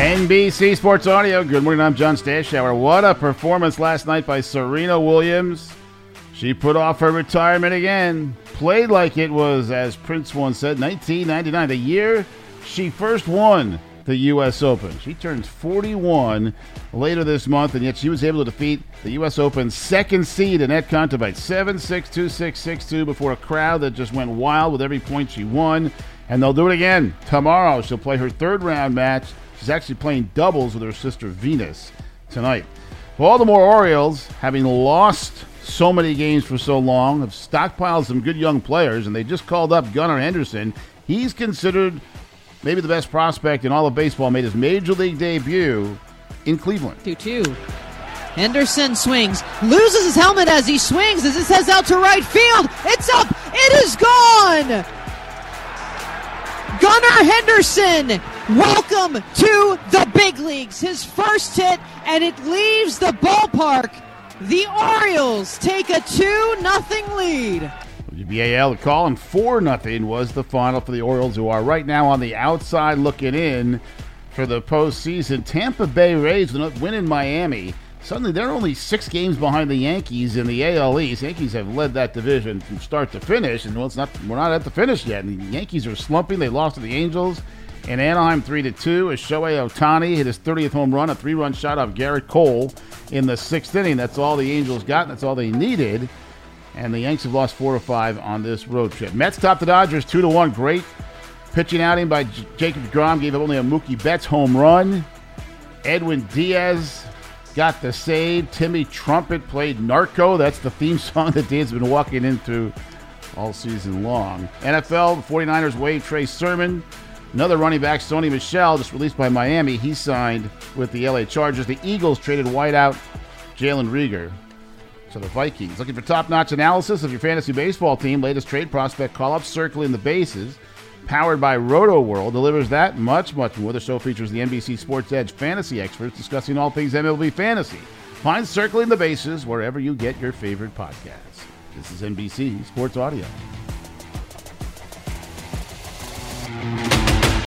NBC Sports Audio. Good morning. I'm John Stashower. What a performance last night by Serena Williams. She put off her retirement again. Played like it was, as Prince once said, 1999, the year she first won the U.S. Open. She turns 41 later this month, and yet she was able to defeat the U.S. Open second seed Anett Kontaveit 7 6 2 6 6 2 before a crowd that just went wild with every point she won. And they'll do it again tomorrow. She'll play her third round match She's actually playing doubles with her sister Venus tonight. Baltimore Orioles, having lost so many games for so long, have stockpiled some good young players, and they just called up Gunnar Henderson. He's considered maybe the best prospect in all of baseball, made his major league debut in Cleveland. 2 2. Henderson swings, loses his helmet as he swings, as it says out to right field. It's up, it is gone! Gunnar Henderson, welcome to the big leagues. His first hit, and it leaves the ballpark. The Orioles take a 2 0 lead. WBAL the call and 4 0 was the final for the Orioles, who are right now on the outside looking in for the postseason. Tampa Bay Rays win in Miami. Suddenly, they're only six games behind the Yankees in the AL East. Yankees have led that division from start to finish, and well, it's not we're not at the finish yet. And the Yankees are slumping. They lost to the Angels in Anaheim, three to two. As Shohei Ohtani hit his 30th home run, a three-run shot off Gerrit Cole in the sixth inning. That's all the Angels got. And that's all they needed. And the Yanks have lost four to five on this road trip. Mets top the Dodgers two to one. Great pitching outing by J- Jacob Degrom. Gave up only a Mookie Betts home run. Edwin Diaz got the save. Timmy Trumpet played Narco. That's the theme song that Dan's been walking into all season long. NFL, the 49ers waive Trey Sermon. Another running back, Sony Michel, just released by Miami. He signed with the LA Chargers. The Eagles traded wideout Jalen Reagor to the Vikings. Looking for top notch analysis of your fantasy baseball team, latest trade prospect call up, circling the bases powered by Rotoworld, delivers that much, much more. The show features the NBC Sports Edge fantasy experts discussing all things MLB fantasy. Find Circling the Bases wherever you get your favorite podcasts. This is NBC Sports Audio.